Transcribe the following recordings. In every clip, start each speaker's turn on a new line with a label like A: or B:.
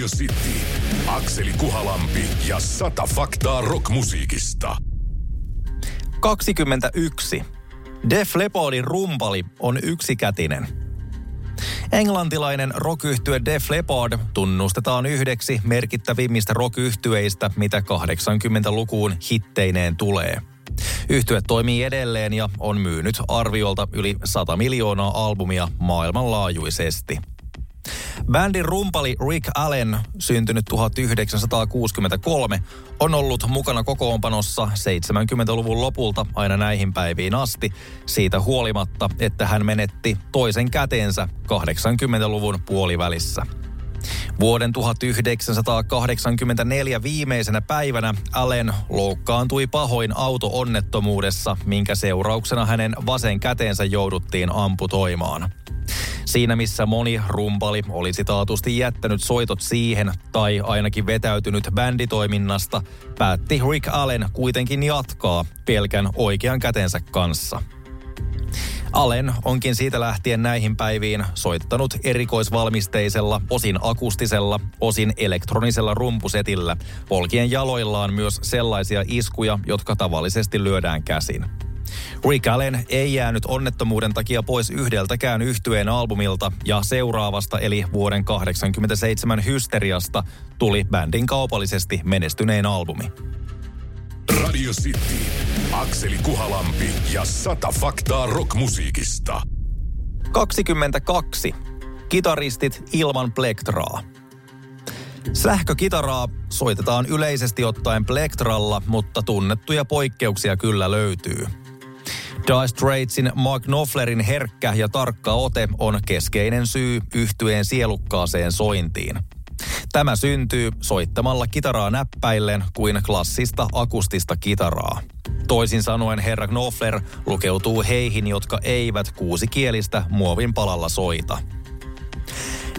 A: Radio City. Akseli Kuhalampi ja sata faktaa rockmusiikista.
B: 21. Def Leppardin rumpali on yksikätinen. Englantilainen rock Def Leppard tunnustetaan yhdeksi merkittävimmistä rock mitä 80-lukuun hitteineen tulee. Yhtye toimii edelleen ja on myynyt arviolta yli 100 miljoonaa albumia maailmanlaajuisesti – Bändin rumpali Rick Allen, syntynyt 1963, on ollut mukana kokoonpanossa 70-luvun lopulta aina näihin päiviin asti, siitä huolimatta, että hän menetti toisen käteensä 80-luvun puolivälissä. Vuoden 1984 viimeisenä päivänä Allen loukkaantui pahoin auto-onnettomuudessa, minkä seurauksena hänen vasen käteensä jouduttiin amputoimaan. Siinä missä moni rumpali olisi taatusti jättänyt soitot siihen tai ainakin vetäytynyt bänditoiminnasta, päätti Rick Allen kuitenkin jatkaa pelkän oikean kätensä kanssa. Allen onkin siitä lähtien näihin päiviin soittanut erikoisvalmisteisella, osin akustisella, osin elektronisella rumpusetillä, polkien jaloillaan myös sellaisia iskuja, jotka tavallisesti lyödään käsin. Rick Allen ei jäänyt onnettomuuden takia pois yhdeltäkään yhtyeen albumilta ja seuraavasta eli vuoden 87 Hysteriasta tuli bändin kaupallisesti menestyneen albumi.
A: Radio City, Akseli Kuhalampi ja sata faktaa rockmusiikista.
B: 22. Kitaristit ilman plektraa. Sähkökitaraa soitetaan yleisesti ottaen plektralla, mutta tunnettuja poikkeuksia kyllä löytyy – Dire Straitsin Mark Knopflerin herkkä ja tarkka ote on keskeinen syy yhtyeen sielukkaaseen sointiin. Tämä syntyy soittamalla kitaraa näppäillen kuin klassista akustista kitaraa. Toisin sanoen herra Knopfler lukeutuu heihin, jotka eivät kuusikielistä muovin palalla soita –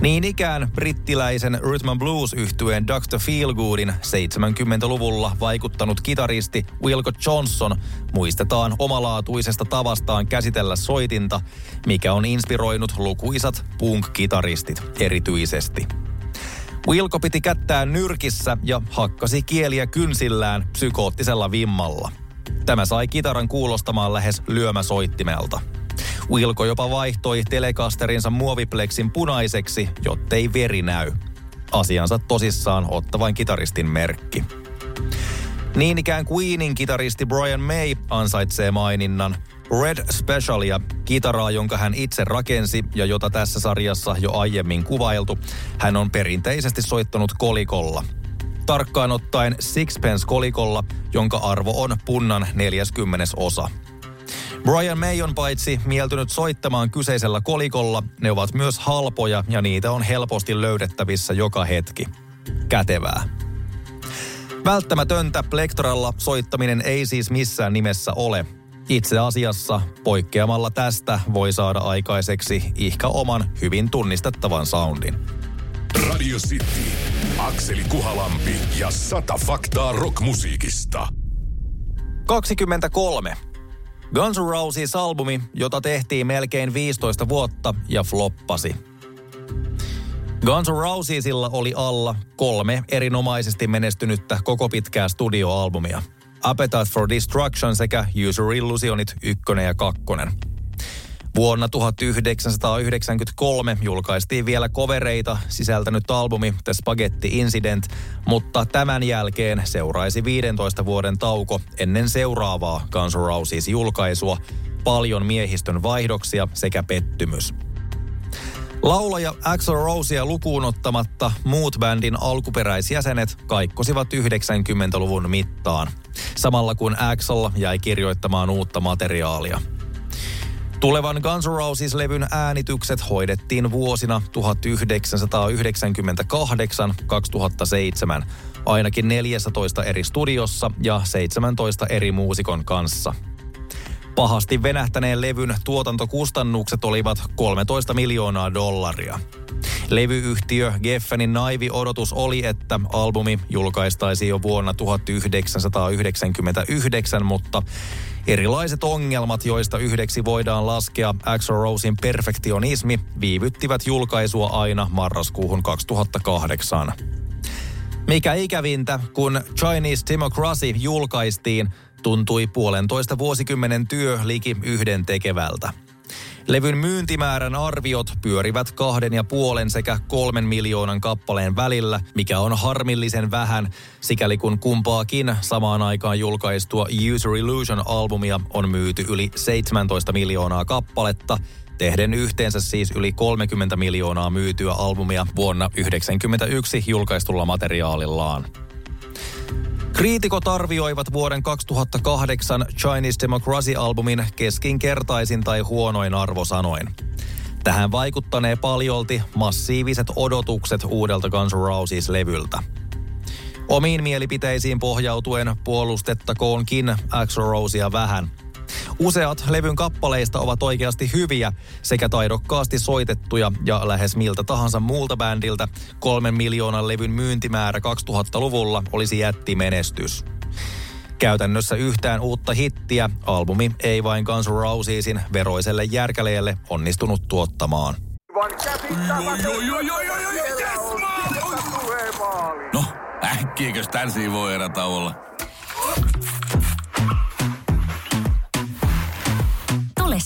B: niin ikään brittiläisen Rhythm and blues yhtyeen Dr. Feelgoodin 70-luvulla vaikuttanut kitaristi Wilco Johnson muistetaan omalaatuisesta tavastaan käsitellä soitinta, mikä on inspiroinut lukuisat punk-kitaristit erityisesti. Wilco piti kättään nyrkissä ja hakkasi kieliä kynsillään psykoottisella vimmalla. Tämä sai kitaran kuulostamaan lähes lyömäsoittimelta – Wilko jopa vaihtoi telekasterinsa muovipleksin punaiseksi, jottei veri näy. Asiansa tosissaan ottavan kitaristin merkki. Niin ikään Queenin kitaristi Brian May ansaitsee maininnan. Red Specialia, kitaraa, jonka hän itse rakensi ja jota tässä sarjassa jo aiemmin kuvailtu, hän on perinteisesti soittanut kolikolla. Tarkkaan ottaen Sixpence-kolikolla, jonka arvo on punnan 40 osa. Brian May on paitsi mieltynyt soittamaan kyseisellä kolikolla, ne ovat myös halpoja ja niitä on helposti löydettävissä joka hetki. Kätevää. Välttämätöntä plektoralla soittaminen ei siis missään nimessä ole. Itse asiassa poikkeamalla tästä voi saada aikaiseksi ihka oman hyvin tunnistettavan soundin.
A: Radio City, Akseli Kuhalampi ja sata faktaa rockmusiikista.
B: 23. Guns N' Roses albumi, jota tehtiin melkein 15 vuotta ja floppasi. Guns N' Rosesilla oli alla kolme erinomaisesti menestynyttä koko pitkää studioalbumia. Appetite for Destruction sekä User Illusionit 1 ja 2. Vuonna 1993 julkaistiin vielä kovereita sisältänyt albumi The Spaghetti Incident, mutta tämän jälkeen seuraisi 15 vuoden tauko ennen seuraavaa Guns Roses julkaisua, paljon miehistön vaihdoksia sekä pettymys. Laulaja Axel Rosea lukuun ottamatta muut bändin alkuperäisjäsenet kaikkosivat 90-luvun mittaan, samalla kun Axel jäi kirjoittamaan uutta materiaalia – Tulevan Guns N' Roses-levyn äänitykset hoidettiin vuosina 1998-2007 ainakin 14 eri studiossa ja 17 eri muusikon kanssa. Pahasti venähtäneen levyn tuotantokustannukset olivat 13 miljoonaa dollaria. Levyyhtiö Geffenin naivi odotus oli, että albumi julkaistaisi jo vuonna 1999, mutta erilaiset ongelmat, joista yhdeksi voidaan laskea Axel Rosein perfektionismi, viivyttivät julkaisua aina marraskuuhun 2008. Mikä ikävintä, kun Chinese Democracy julkaistiin, tuntui puolentoista vuosikymmenen työ liki yhden tekevältä. Levyn myyntimäärän arviot pyörivät kahden ja puolen sekä kolmen miljoonan kappaleen välillä, mikä on harmillisen vähän, sikäli kun kumpaakin samaan aikaan julkaistua User Illusion-albumia on myyty yli 17 miljoonaa kappaletta, tehden yhteensä siis yli 30 miljoonaa myytyä albumia vuonna 1991 julkaistulla materiaalillaan. Kriitikot arvioivat vuoden 2008 Chinese Democracy-albumin keskinkertaisin tai huonoin arvosanoin. Tähän vaikuttanee paljolti massiiviset odotukset uudelta Guns Roses-levyltä. Omiin mielipiteisiin pohjautuen puolustettakoonkin Axl Rosea vähän – Useat levyn kappaleista ovat oikeasti hyviä sekä taidokkaasti soitettuja ja lähes miltä tahansa muulta bändiltä kolmen miljoonan levyn myyntimäärä 2000-luvulla olisi jättimenestys. Käytännössä yhtään uutta hittiä albumi ei vain Guns Rosesin veroiselle järkäleelle onnistunut tuottamaan.
C: No, äkkiäkös tän voi erä olla?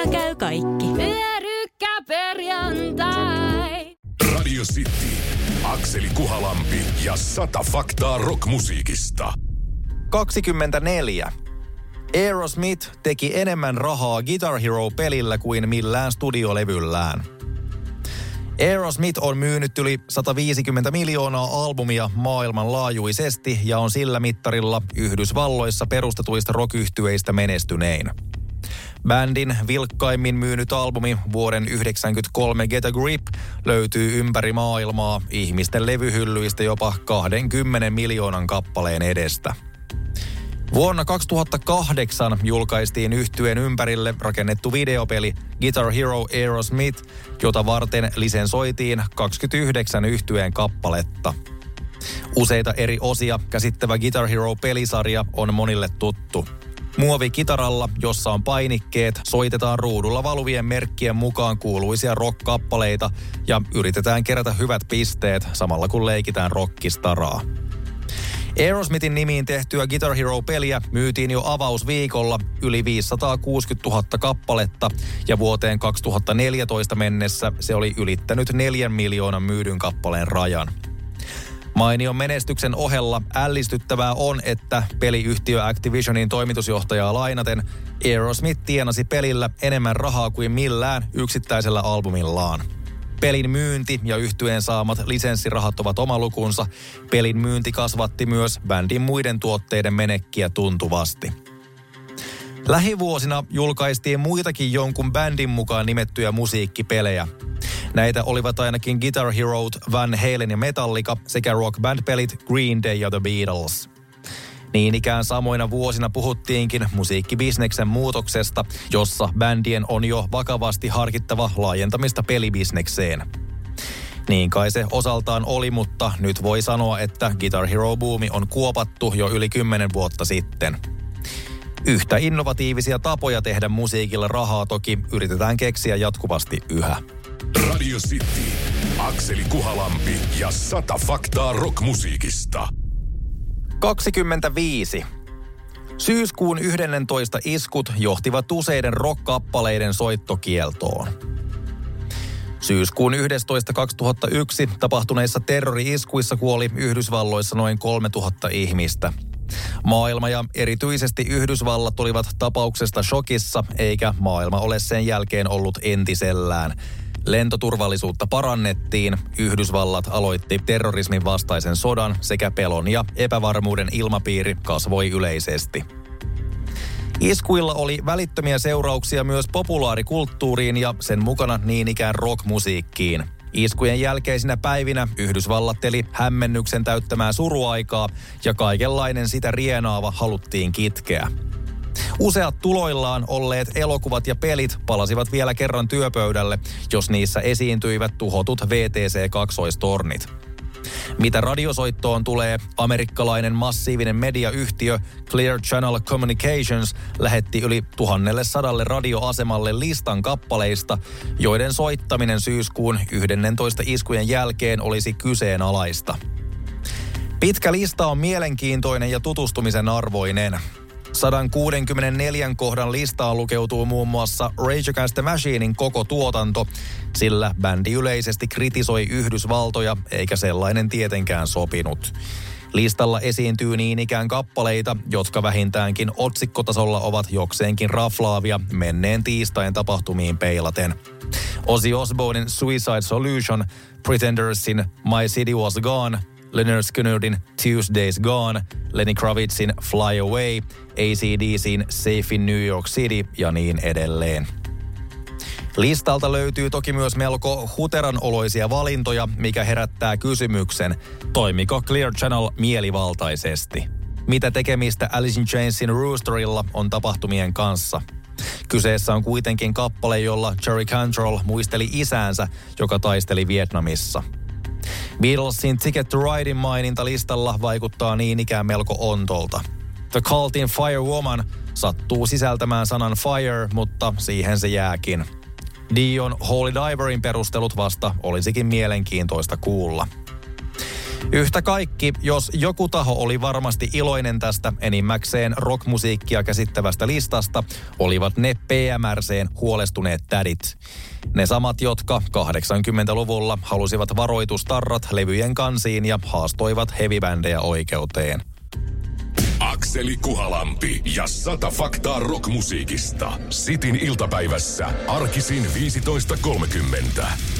D: Kotona käy kaikki. Pyörykkäperjantai.
A: Radio City. Akseli Kuhalampi ja sata faktaa rockmusiikista.
B: 24. Aerosmith teki enemmän rahaa Guitar Hero-pelillä kuin millään studiolevyllään. Aerosmith on myynyt yli 150 miljoonaa albumia maailmanlaajuisesti ja on sillä mittarilla Yhdysvalloissa perustetuista rock menestynein. Bändin vilkkaimmin myynyt albumi vuoden 1993 Get a Grip löytyy ympäri maailmaa ihmisten levyhyllyistä jopa 20 miljoonan kappaleen edestä. Vuonna 2008 julkaistiin yhtyeen ympärille rakennettu videopeli Guitar Hero Aerosmith, jota varten lisensoitiin 29 yhtyeen kappaletta. Useita eri osia käsittävä Guitar Hero-pelisarja on monille tuttu. Muovikitaralla, jossa on painikkeet, soitetaan ruudulla valuvien merkkien mukaan kuuluisia rock-kappaleita ja yritetään kerätä hyvät pisteet samalla kun leikitään rockistaraa. Aerosmithin nimiin tehtyä Guitar Hero-peliä myytiin jo avausviikolla yli 560 000 kappaletta ja vuoteen 2014 mennessä se oli ylittänyt 4 miljoonan myydyn kappaleen rajan. Mainion menestyksen ohella ällistyttävää on, että peliyhtiö Activisionin toimitusjohtajaa lainaten Aerosmith tienasi pelillä enemmän rahaa kuin millään yksittäisellä albumillaan. Pelin myynti ja yhtyeen saamat lisenssirahat ovat oma lukunsa. Pelin myynti kasvatti myös bändin muiden tuotteiden menekkiä tuntuvasti. Lähivuosina julkaistiin muitakin jonkun bändin mukaan nimettyjä musiikkipelejä. Näitä olivat ainakin Guitar Hero, Van Halen ja Metallica sekä rock band pelit Green Day ja The Beatles. Niin ikään samoina vuosina puhuttiinkin musiikkibisneksen muutoksesta, jossa bändien on jo vakavasti harkittava laajentamista pelibisnekseen. Niin kai se osaltaan oli, mutta nyt voi sanoa, että Guitar Hero-buumi on kuopattu jo yli kymmenen vuotta sitten. Yhtä innovatiivisia tapoja tehdä musiikilla rahaa toki yritetään keksiä jatkuvasti yhä.
A: Radio City. Akseli Kuhalampi ja sata faktaa rockmusiikista.
B: 25. Syyskuun 11 iskut johtivat useiden rock-kappaleiden soittokieltoon. Syyskuun 11. 2001 tapahtuneissa terrori-iskuissa kuoli Yhdysvalloissa noin 3000 ihmistä. Maailma ja erityisesti Yhdysvallat olivat tapauksesta shokissa, eikä maailma ole sen jälkeen ollut entisellään. Lentoturvallisuutta parannettiin, Yhdysvallat aloitti terrorismin vastaisen sodan sekä pelon ja epävarmuuden ilmapiiri kasvoi yleisesti. Iskuilla oli välittömiä seurauksia myös populaarikulttuuriin ja sen mukana niin ikään rockmusiikkiin. Iskujen jälkeisinä päivinä Yhdysvallat teli hämmennyksen täyttämää suruaikaa ja kaikenlainen sitä rienaava haluttiin kitkeä. Useat tuloillaan olleet elokuvat ja pelit palasivat vielä kerran työpöydälle, jos niissä esiintyivät tuhotut VTC-kaksoistornit. Mitä radiosoittoon tulee, amerikkalainen massiivinen mediayhtiö Clear Channel Communications lähetti yli tuhannelle sadalle radioasemalle listan kappaleista, joiden soittaminen syyskuun 11 iskujen jälkeen olisi kyseenalaista. Pitkä lista on mielenkiintoinen ja tutustumisen arvoinen. 164 kohdan listaan lukeutuu muun muassa Rage Against the Machinein koko tuotanto, sillä bändi yleisesti kritisoi Yhdysvaltoja, eikä sellainen tietenkään sopinut. Listalla esiintyy niin ikään kappaleita, jotka vähintäänkin otsikkotasolla ovat jokseenkin raflaavia menneen tiistain tapahtumiin peilaten. Ozzy Osbournein Suicide Solution, Pretendersin My City Was Gone – Leonard Skynnerdin Tuesdays Gone, Lenny Kravitzin Fly Away, ACDCin Safe in New York City ja niin edelleen. Listalta löytyy toki myös melko huteranoloisia valintoja, mikä herättää kysymyksen, toimiko Clear Channel mielivaltaisesti? Mitä tekemistä Alice in Chainsin Roosterilla on tapahtumien kanssa? Kyseessä on kuitenkin kappale, jolla Jerry Cantrell muisteli isäänsä, joka taisteli Vietnamissa – Beatlesin Ticket to Ridein maininta listalla vaikuttaa niin ikään melko ontolta. The Cultin Firewoman sattuu sisältämään sanan fire, mutta siihen se jääkin. Dion Holy Diverin perustelut vasta olisikin mielenkiintoista kuulla. Yhtä kaikki, jos joku taho oli varmasti iloinen tästä enimmäkseen rockmusiikkia käsittävästä listasta, olivat ne PMRCn huolestuneet tädit. Ne samat, jotka 80-luvulla halusivat varoitustarrat levyjen kansiin ja haastoivat hevibändejä oikeuteen.
A: Akseli Kuhalampi ja sata faktaa rockmusiikista. Sitin iltapäivässä arkisin 15.30.